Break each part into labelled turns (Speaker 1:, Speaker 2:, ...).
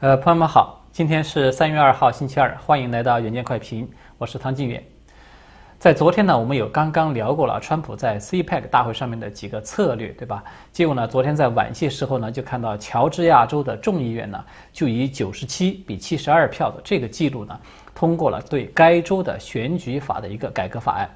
Speaker 1: 呃，朋友们好，今天是三月二号，星期二，欢迎来到远见快评，我是汤靖远。在昨天呢，我们有刚刚聊过了川普在 CPEC 大会上面的几个策略，对吧？结果呢，昨天在晚些时候呢，就看到乔治亚州的众议院呢，就以九十七比七十二票的这个记录呢，通过了对该州的选举法的一个改革法案。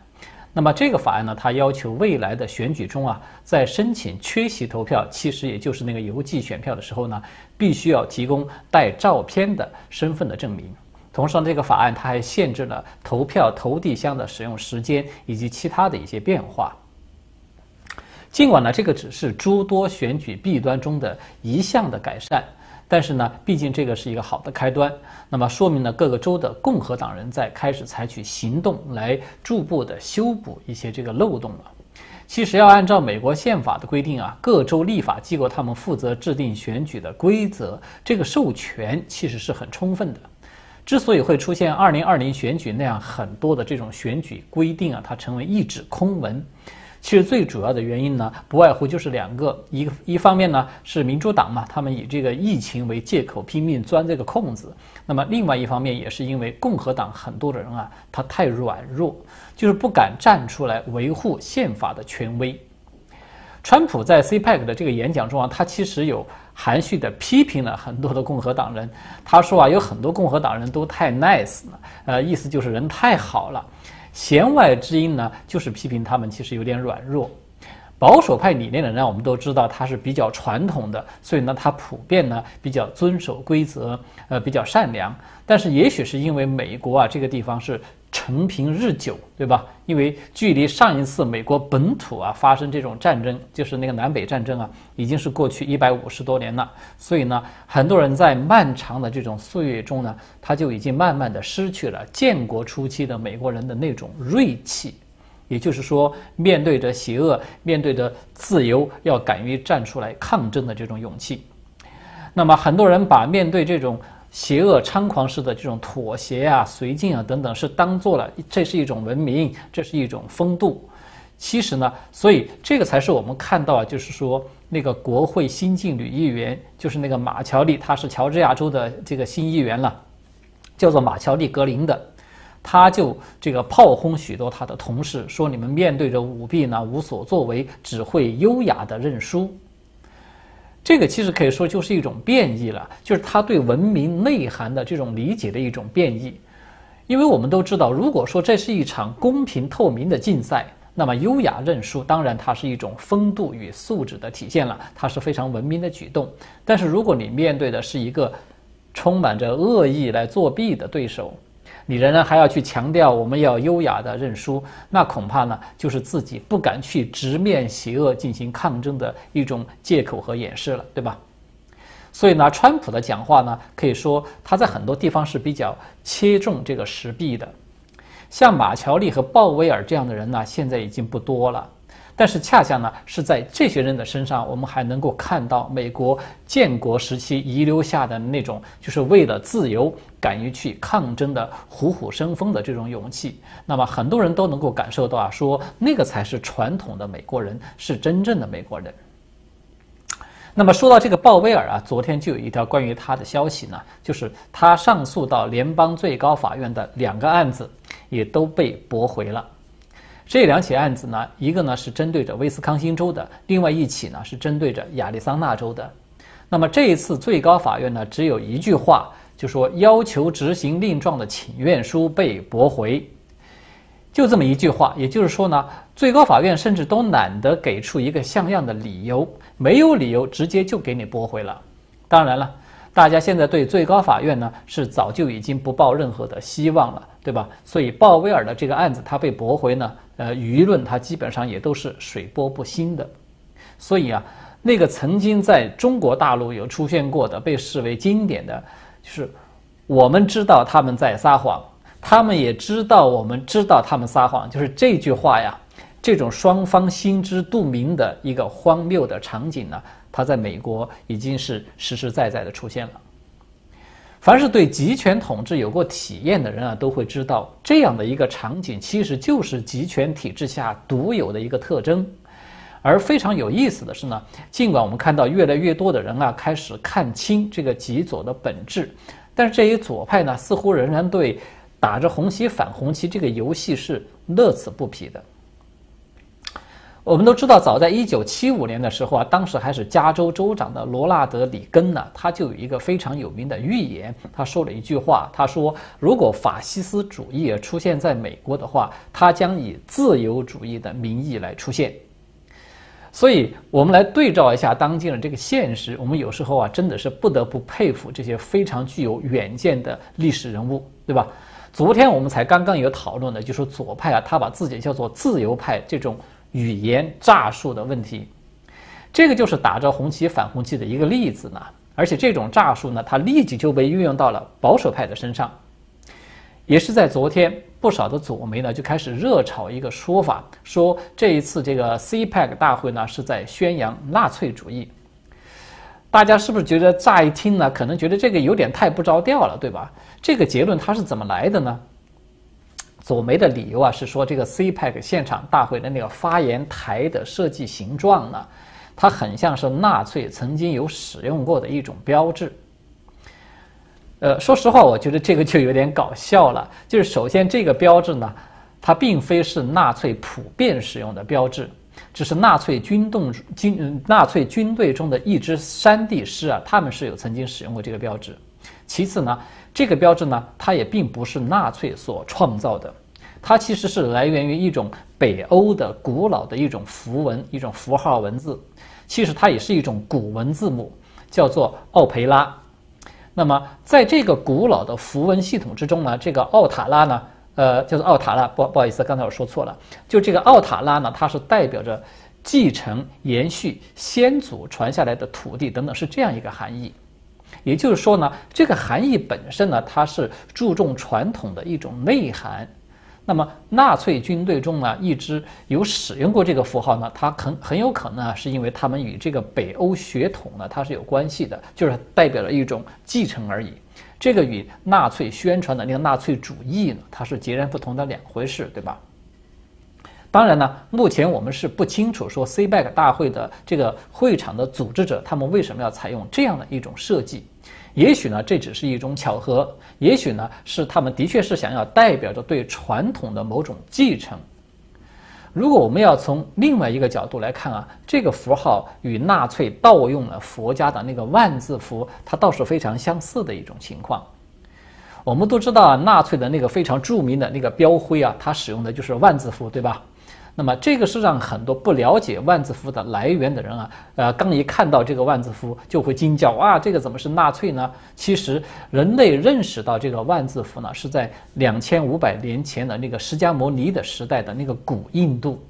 Speaker 1: 那么这个法案呢，它要求未来的选举中啊，在申请缺席投票，其实也就是那个邮寄选票的时候呢，必须要提供带照片的身份的证明。同时，呢，这个法案它还限制了投票投递箱的使用时间以及其他的一些变化。尽管呢，这个只是诸多选举弊端中的一项的改善。但是呢，毕竟这个是一个好的开端，那么说明了各个州的共和党人在开始采取行动来逐步的修补一些这个漏洞了。其实要按照美国宪法的规定啊，各州立法机构他们负责制定选举的规则，这个授权其实是很充分的。之所以会出现二零二零选举那样很多的这种选举规定啊，它成为一纸空文。其实最主要的原因呢，不外乎就是两个，一个一方面呢是民主党嘛，他们以这个疫情为借口拼命钻这个空子；那么另外一方面也是因为共和党很多的人啊，他太软弱，就是不敢站出来维护宪法的权威。川普在 CPEC 的这个演讲中啊，他其实有含蓄的批评了很多的共和党人，他说啊，有很多共和党人都太 nice 了，呃，意思就是人太好了。弦外之音呢，就是批评他们其实有点软弱。保守派理念的人，我们都知道他是比较传统的，所以呢，他普遍呢比较遵守规则，呃，比较善良。但是也许是因为美国啊这个地方是。陈平日久，对吧？因为距离上一次美国本土啊发生这种战争，就是那个南北战争啊，已经是过去一百五十多年了。所以呢，很多人在漫长的这种岁月中呢，他就已经慢慢的失去了建国初期的美国人的那种锐气，也就是说，面对着邪恶，面对着自由，要敢于站出来抗争的这种勇气。那么，很多人把面对这种。邪恶猖狂式的这种妥协啊、随靖啊等等，是当做了这是一种文明，这是一种风度。其实呢，所以这个才是我们看到，就是说那个国会新晋女议员，就是那个马乔丽，她是乔治亚州的这个新议员了，叫做马乔丽格林的，他就这个炮轰许多他的同事，说你们面对着舞弊呢无所作为，只会优雅的认输。这个其实可以说就是一种变异了，就是他对文明内涵的这种理解的一种变异。因为我们都知道，如果说这是一场公平透明的竞赛，那么优雅认输，当然它是一种风度与素质的体现了，它是非常文明的举动。但是如果你面对的是一个充满着恶意来作弊的对手，你仍然还要去强调我们要优雅的认输，那恐怕呢就是自己不敢去直面邪恶进行抗争的一种借口和掩饰了，对吧？所以呢，川普的讲话呢，可以说他在很多地方是比较切中这个时弊的。像马乔丽和鲍威尔这样的人呢，现在已经不多了。但是恰恰呢，是在这些人的身上，我们还能够看到美国建国时期遗留下的那种，就是为了自由敢于去抗争的虎虎生风的这种勇气。那么很多人都能够感受到啊，说那个才是传统的美国人，是真正的美国人。那么说到这个鲍威尔啊，昨天就有一条关于他的消息呢，就是他上诉到联邦最高法院的两个案子也都被驳回了。这两起案子呢，一个呢是针对着威斯康星州的，另外一起呢是针对着亚利桑那州的。那么这一次最高法院呢，只有一句话，就说要求执行令状的请愿书被驳回，就这么一句话。也就是说呢，最高法院甚至都懒得给出一个像样的理由，没有理由直接就给你驳回了。当然了。大家现在对最高法院呢是早就已经不抱任何的希望了，对吧？所以鲍威尔的这个案子他被驳回呢，呃，舆论他基本上也都是水波不兴的。所以啊，那个曾经在中国大陆有出现过的被视为经典的，就是我们知道他们在撒谎，他们也知道我们知道他们撒谎，就是这句话呀，这种双方心知肚明的一个荒谬的场景呢。他在美国已经是实实在在的出现了。凡是对集权统治有过体验的人啊，都会知道这样的一个场景，其实就是集权体制下独有的一个特征。而非常有意思的是呢，尽管我们看到越来越多的人啊开始看清这个极左的本质，但是这一左派呢，似乎仍然对打着红旗反红旗这个游戏是乐此不疲的。我们都知道，早在一九七五年的时候啊，当时还是加州州长的罗纳德·里根呢，他就有一个非常有名的预言，他说了一句话，他说：“如果法西斯主义出现在美国的话，他将以自由主义的名义来出现。”所以，我们来对照一下当今的这个现实，我们有时候啊，真的是不得不佩服这些非常具有远见的历史人物，对吧？昨天我们才刚刚有讨论的，就是左派啊，他把自己叫做自由派这种语言诈术的问题，这个就是打着红旗反红旗的一个例子呢。而且这种诈术呢，它立即就被运用到了保守派的身上。也是在昨天，不少的左媒呢就开始热炒一个说法，说这一次这个 CPEC 大会呢是在宣扬纳粹主义。大家是不是觉得乍一听呢，可能觉得这个有点太不着调了，对吧？这个结论它是怎么来的呢？左媒的理由啊是说，这个 CPEC 现场大会的那个发言台的设计形状呢，它很像是纳粹曾经有使用过的一种标志。呃，说实话，我觉得这个就有点搞笑了。就是首先，这个标志呢，它并非是纳粹普遍使用的标志，只是纳粹军动军纳粹军队中的一支山地师啊，他们是有曾经使用过这个标志。其次呢，这个标志呢，它也并不是纳粹所创造的，它其实是来源于一种北欧的古老的一种符文，一种符号文字。其实它也是一种古文字母，叫做奥培拉。那么，在这个古老的符文系统之中呢，这个奥塔拉呢，呃，叫做奥塔拉，不不好意思，刚才我说错了。就这个奥塔拉呢，它是代表着继承、延续先祖传下来的土地等等，是这样一个含义。也就是说呢，这个含义本身呢，它是注重传统的一种内涵。那么，纳粹军队中呢，一直有使用过这个符号呢，它很很有可能啊，是因为他们与这个北欧血统呢，它是有关系的，就是代表了一种继承而已。这个与纳粹宣传的那个纳粹主义呢，它是截然不同的两回事，对吧？当然呢，目前我们是不清楚说 CBAC 大会的这个会场的组织者他们为什么要采用这样的一种设计。也许呢，这只是一种巧合；也许呢，是他们的确是想要代表着对传统的某种继承。如果我们要从另外一个角度来看啊，这个符号与纳粹盗用了佛家的那个万字符，它倒是非常相似的一种情况。我们都知道啊，纳粹的那个非常著名的那个标徽啊，它使用的就是万字符，对吧？那么这个是让很多不了解万字符的来源的人啊，呃，刚一看到这个万字符就会惊叫啊，这个怎么是纳粹呢？其实人类认识到这个万字符呢，是在两千五百年前的那个释迦牟尼的时代的那个古印度，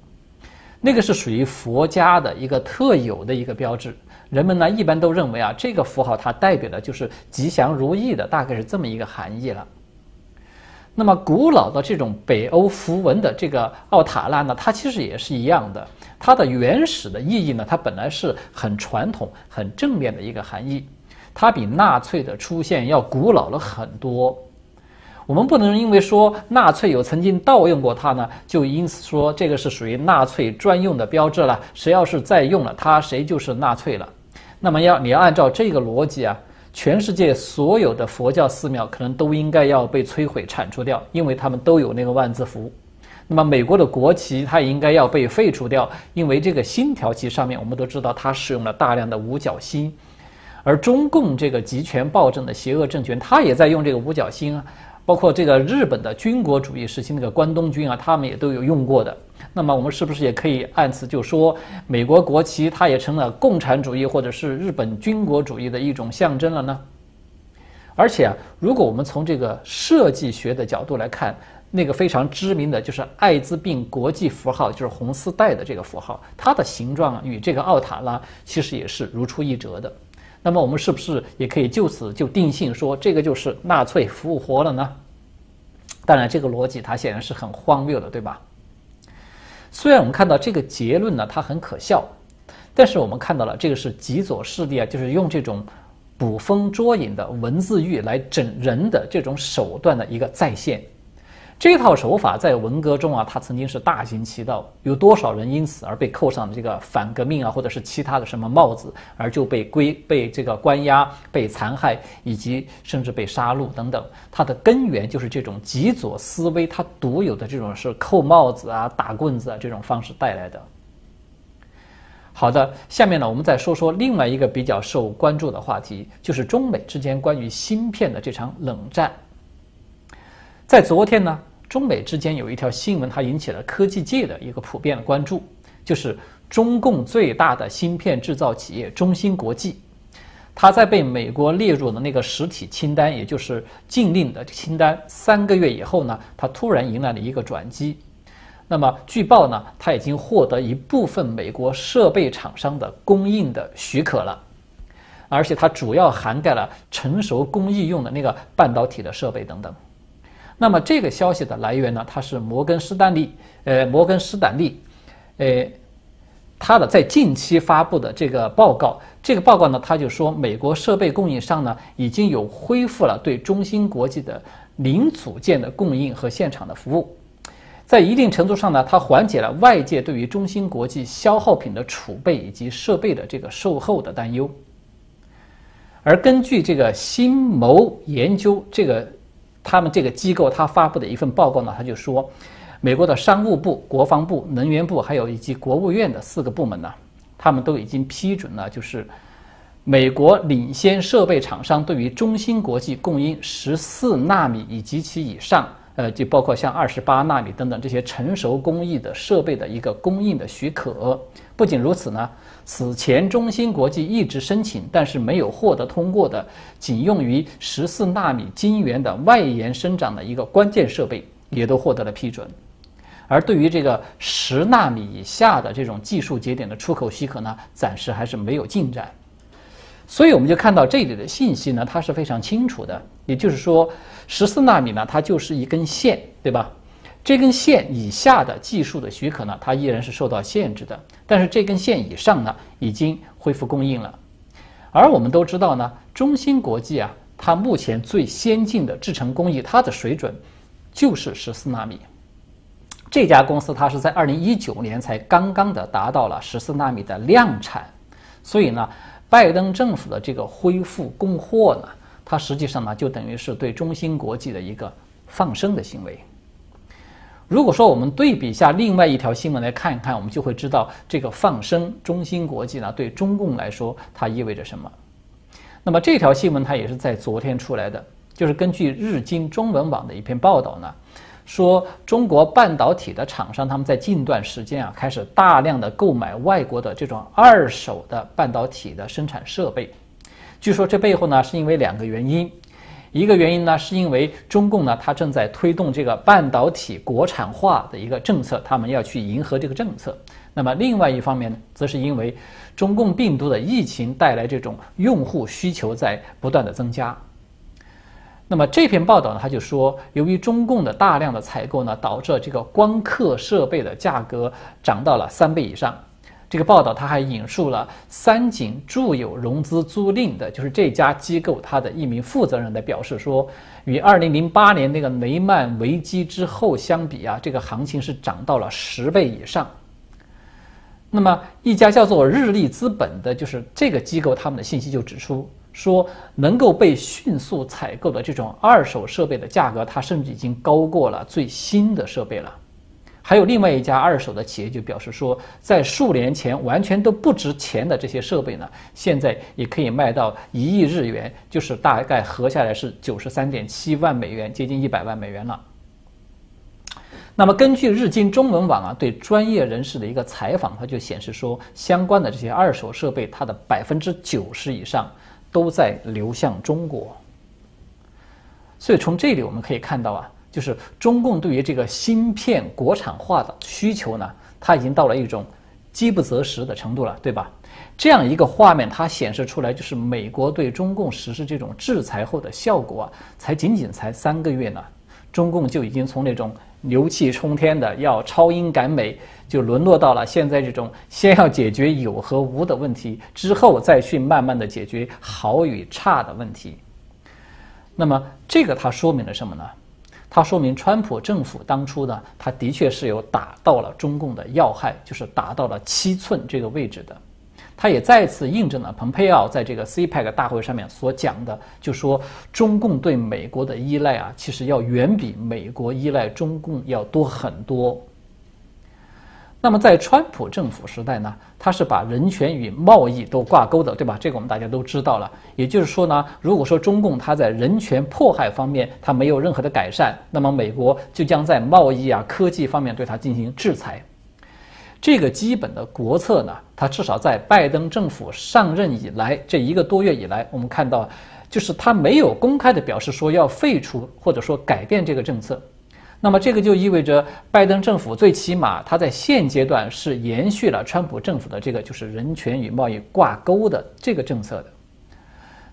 Speaker 1: 那个是属于佛家的一个特有的一个标志。人们呢一般都认为啊，这个符号它代表的就是吉祥如意的，大概是这么一个含义了。那么古老的这种北欧符文的这个奥塔拉呢，它其实也是一样的。它的原始的意义呢，它本来是很传统、很正面的一个含义，它比纳粹的出现要古老了很多。我们不能因为说纳粹有曾经盗用过它呢，就因此说这个是属于纳粹专用的标志了。谁要是再用了它，谁就是纳粹了。那么要你要按照这个逻辑啊。全世界所有的佛教寺庙可能都应该要被摧毁、铲除掉，因为他们都有那个万字符。那么美国的国旗它也应该要被废除掉，因为这个新条旗上面我们都知道它使用了大量的五角星，而中共这个集权暴政的邪恶政权，它也在用这个五角星啊。包括这个日本的军国主义时期那个关东军啊，他们也都有用过的。那么我们是不是也可以按此就说，美国国旗它也成了共产主义或者是日本军国主义的一种象征了呢？而且啊，如果我们从这个设计学的角度来看，那个非常知名的就是艾滋病国际符号，就是红丝带的这个符号，它的形状与这个奥塔拉其实也是如出一辙的。那么我们是不是也可以就此就定性说这个就是纳粹复活了呢？当然，这个逻辑它显然是很荒谬的，对吧？虽然我们看到这个结论呢，它很可笑，但是我们看到了这个是极左势力啊，就是用这种捕风捉影的文字狱来整人的这种手段的一个再现。这套手法在文革中啊，它曾经是大行其道，有多少人因此而被扣上这个反革命啊，或者是其他的什么帽子，而就被归被这个关押、被残害，以及甚至被杀戮等等。它的根源就是这种极左思维，它独有的这种是扣帽子啊、打棍子啊这种方式带来的。好的，下面呢，我们再说说另外一个比较受关注的话题，就是中美之间关于芯片的这场冷战。在昨天呢，中美之间有一条新闻，它引起了科技界的一个普遍的关注，就是中共最大的芯片制造企业中芯国际，它在被美国列入的那个实体清单，也就是禁令的清单，三个月以后呢，它突然迎来了一个转机。那么，据报呢，它已经获得一部分美国设备厂商的供应的许可了，而且它主要涵盖了成熟工艺用的那个半导体的设备等等。那么，这个消息的来源呢，它是摩根士丹利，呃，摩根士丹利，呃，它的在近期发布的这个报告，这个报告呢，它就说美国设备供应商呢已经有恢复了对中芯国际的零组件的供应和现场的服务。在一定程度上呢，它缓解了外界对于中芯国际消耗品的储备以及设备的这个售后的担忧。而根据这个新谋研究这个他们这个机构他发布的一份报告呢，他就说，美国的商务部、国防部、能源部还有以及国务院的四个部门呢，他们都已经批准了，就是美国领先设备厂商对于中芯国际供应十四纳米以及其以上。呃，就包括像二十八纳米等等这些成熟工艺的设备的一个供应的许可。不仅如此呢，此前中芯国际一直申请但是没有获得通过的，仅用于十四纳米晶圆的外延生长的一个关键设备，也都获得了批准。而对于这个十纳米以下的这种技术节点的出口许可呢，暂时还是没有进展。所以我们就看到这里的信息呢，它是非常清楚的。也就是说，十四纳米呢，它就是一根线，对吧？这根线以下的技术的许可呢，它依然是受到限制的。但是这根线以上呢，已经恢复供应了。而我们都知道呢，中芯国际啊，它目前最先进的制程工艺，它的水准就是十四纳米。这家公司它是在二零一九年才刚刚的达到了十四纳米的量产，所以呢。拜登政府的这个恢复供货呢，它实际上呢就等于是对中芯国际的一个放生的行为。如果说我们对比一下另外一条新闻来看一看，我们就会知道这个放生中芯国际呢对中共来说它意味着什么。那么这条新闻它也是在昨天出来的，就是根据日经中文网的一篇报道呢。说中国半导体的厂商，他们在近段时间啊，开始大量的购买外国的这种二手的半导体的生产设备。据说这背后呢，是因为两个原因。一个原因呢，是因为中共呢，它正在推动这个半导体国产化的一个政策，他们要去迎合这个政策。那么另外一方面呢，则是因为中共病毒的疫情带来这种用户需求在不断的增加。那么这篇报道呢，他就说，由于中共的大量的采购呢，导致这个光刻设备的价格涨到了三倍以上。这个报道他还引述了三井住友融资租赁的，就是这家机构它的一名负责人来表示说，与二零零八年那个雷曼危机之后相比啊，这个行情是涨到了十倍以上。那么一家叫做日立资本的，就是这个机构，他们的信息就指出。说能够被迅速采购的这种二手设备的价格，它甚至已经高过了最新的设备了。还有另外一家二手的企业就表示说，在数年前完全都不值钱的这些设备呢，现在也可以卖到一亿日元，就是大概合下来是九十三点七万美元，接近一百万美元了。那么根据日经中文网啊对专业人士的一个采访，它就显示说，相关的这些二手设备，它的百分之九十以上。都在流向中国，所以从这里我们可以看到啊，就是中共对于这个芯片国产化的需求呢，它已经到了一种饥不择食的程度了，对吧？这样一个画面，它显示出来就是美国对中共实施这种制裁后的效果啊，才仅仅才三个月呢，中共就已经从那种牛气冲天的要超英赶美。就沦落到了现在这种先要解决有和无的问题，之后再去慢慢的解决好与差的问题。那么这个它说明了什么呢？它说明川普政府当初呢，他的确是有打到了中共的要害，就是打到了七寸这个位置的。他也再次印证了蓬佩奥在这个 CPEC 大会上面所讲的，就说中共对美国的依赖啊，其实要远比美国依赖中共要多很多。那么在川普政府时代呢，他是把人权与贸易都挂钩的，对吧？这个我们大家都知道了。也就是说呢，如果说中共他在人权迫害方面他没有任何的改善，那么美国就将在贸易啊、科技方面对他进行制裁。这个基本的国策呢，它至少在拜登政府上任以来这一个多月以来，我们看到，就是他没有公开的表示说要废除或者说改变这个政策。那么这个就意味着，拜登政府最起码他在现阶段是延续了川普政府的这个就是人权与贸易挂钩的这个政策的。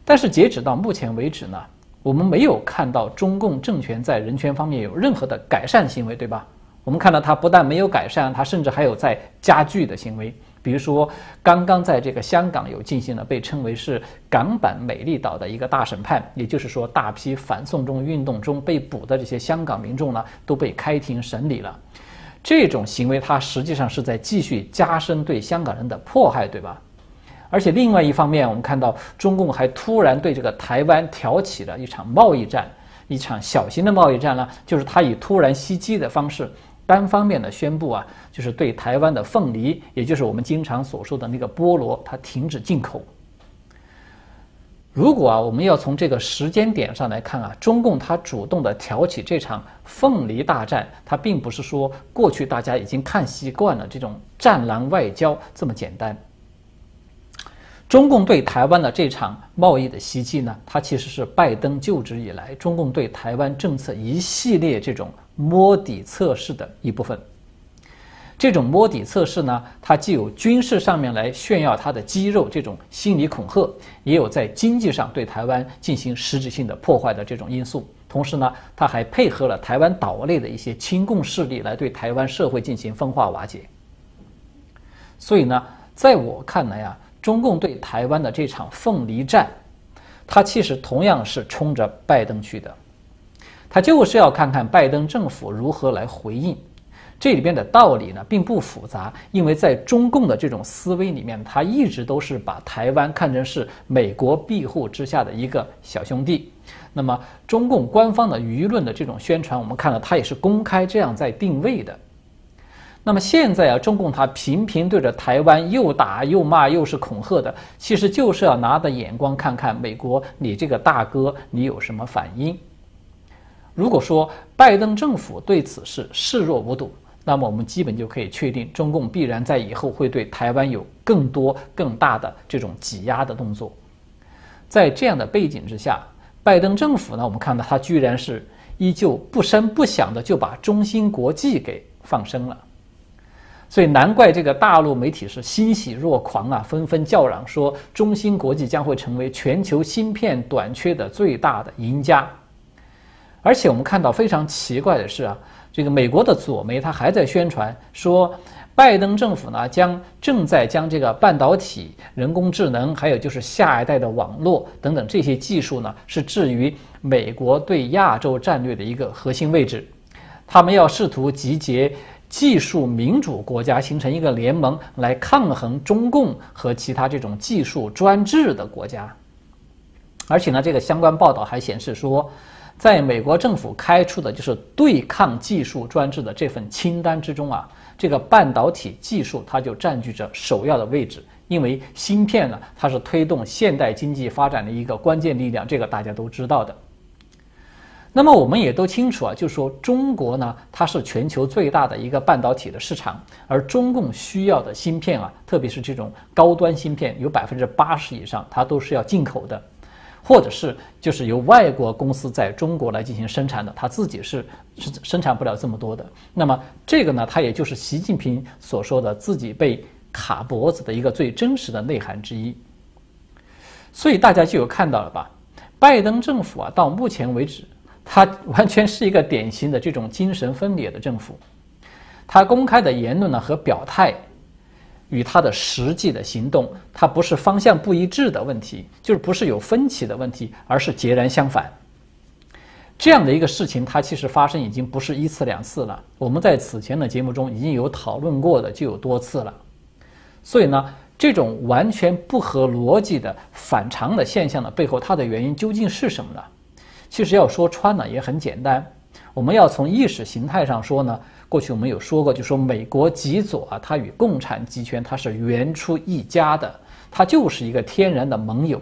Speaker 1: 但是截止到目前为止呢，我们没有看到中共政权在人权方面有任何的改善行为，对吧？我们看到它不但没有改善，它甚至还有在加剧的行为。比如说，刚刚在这个香港有进行了被称为是港版美丽岛的一个大审判，也就是说，大批反送中运动中被捕的这些香港民众呢，都被开庭审理了。这种行为，它实际上是在继续加深对香港人的迫害，对吧？而且另外一方面，我们看到中共还突然对这个台湾挑起了一场贸易战，一场小型的贸易战呢，就是他以突然袭击的方式。单方面的宣布啊，就是对台湾的凤梨，也就是我们经常所说的那个菠萝，它停止进口。如果啊，我们要从这个时间点上来看啊，中共它主动的挑起这场凤梨大战，它并不是说过去大家已经看习惯了这种战狼外交这么简单。中共对台湾的这场贸易的袭击呢，它其实是拜登就职以来中共对台湾政策一系列这种摸底测试的一部分。这种摸底测试呢，它既有军事上面来炫耀它的肌肉这种心理恐吓，也有在经济上对台湾进行实质性的破坏的这种因素。同时呢，它还配合了台湾岛内的一些亲共势力来对台湾社会进行分化瓦解。所以呢，在我看来啊。中共对台湾的这场凤梨战，它其实同样是冲着拜登去的，他就是要看看拜登政府如何来回应。这里边的道理呢并不复杂，因为在中共的这种思维里面，他一直都是把台湾看成是美国庇护之下的一个小兄弟。那么中共官方的舆论的这种宣传，我们看到他也是公开这样在定位的。那么现在啊，中共他频频对着台湾又打又骂又是恐吓的，其实就是要拿着眼光看看美国你这个大哥你有什么反应。如果说拜登政府对此事视若无睹，那么我们基本就可以确定，中共必然在以后会对台湾有更多更大的这种挤压的动作。在这样的背景之下，拜登政府呢，我们看到他居然是依旧不声不响的就把中芯国际给放生了。所以难怪这个大陆媒体是欣喜若狂啊，纷纷叫嚷说中芯国际将会成为全球芯片短缺的最大的赢家。而且我们看到非常奇怪的是啊，这个美国的左媒它还在宣传说，拜登政府呢将正在将这个半导体、人工智能，还有就是下一代的网络等等这些技术呢，是置于美国对亚洲战略的一个核心位置。他们要试图集结。技术民主国家形成一个联盟来抗衡中共和其他这种技术专制的国家，而且呢，这个相关报道还显示说，在美国政府开出的就是对抗技术专制的这份清单之中啊，这个半导体技术它就占据着首要的位置，因为芯片呢，它是推动现代经济发展的一个关键力量，这个大家都知道的。那么我们也都清楚啊，就是说中国呢，它是全球最大的一个半导体的市场，而中共需要的芯片啊，特别是这种高端芯片，有百分之八十以上它都是要进口的，或者是就是由外国公司在中国来进行生产的，它自己是是生产不了这么多的。那么这个呢，它也就是习近平所说的自己被卡脖子的一个最真实的内涵之一。所以大家就有看到了吧，拜登政府啊，到目前为止。他完全是一个典型的这种精神分裂的政府，他公开的言论呢和表态，与他的实际的行动，他不是方向不一致的问题，就是不是有分歧的问题，而是截然相反。这样的一个事情，它其实发生已经不是一次两次了。我们在此前的节目中已经有讨论过的，就有多次了。所以呢，这种完全不合逻辑的反常的现象的背后，它的原因究竟是什么呢？其实要说穿了也很简单，我们要从意识形态上说呢。过去我们有说过，就说美国极左啊，它与共产集权它是原出一家的，它就是一个天然的盟友。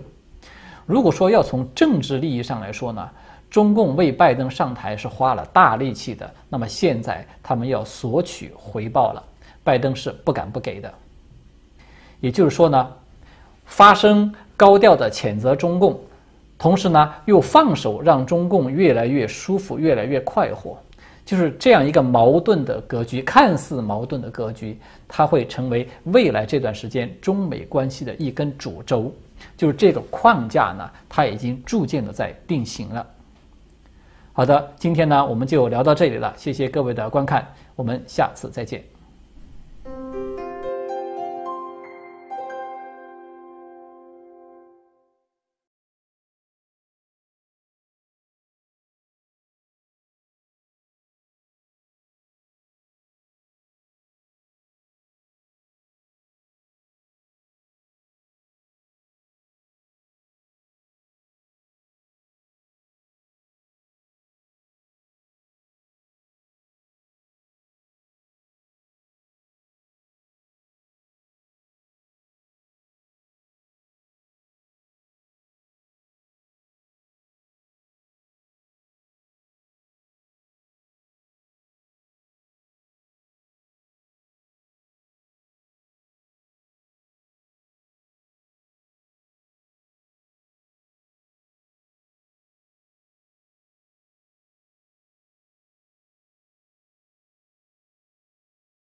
Speaker 1: 如果说要从政治利益上来说呢，中共为拜登上台是花了大力气的，那么现在他们要索取回报了，拜登是不敢不给的。也就是说呢，发生高调的谴责中共，同时呢又放手让中共越来越舒服，越来越快活。就是这样一个矛盾的格局，看似矛盾的格局，它会成为未来这段时间中美关系的一根主轴。就是这个框架呢，它已经逐渐的在定型了。好的，今天呢我们就聊到这里了，谢谢各位的观看，我们下次再见。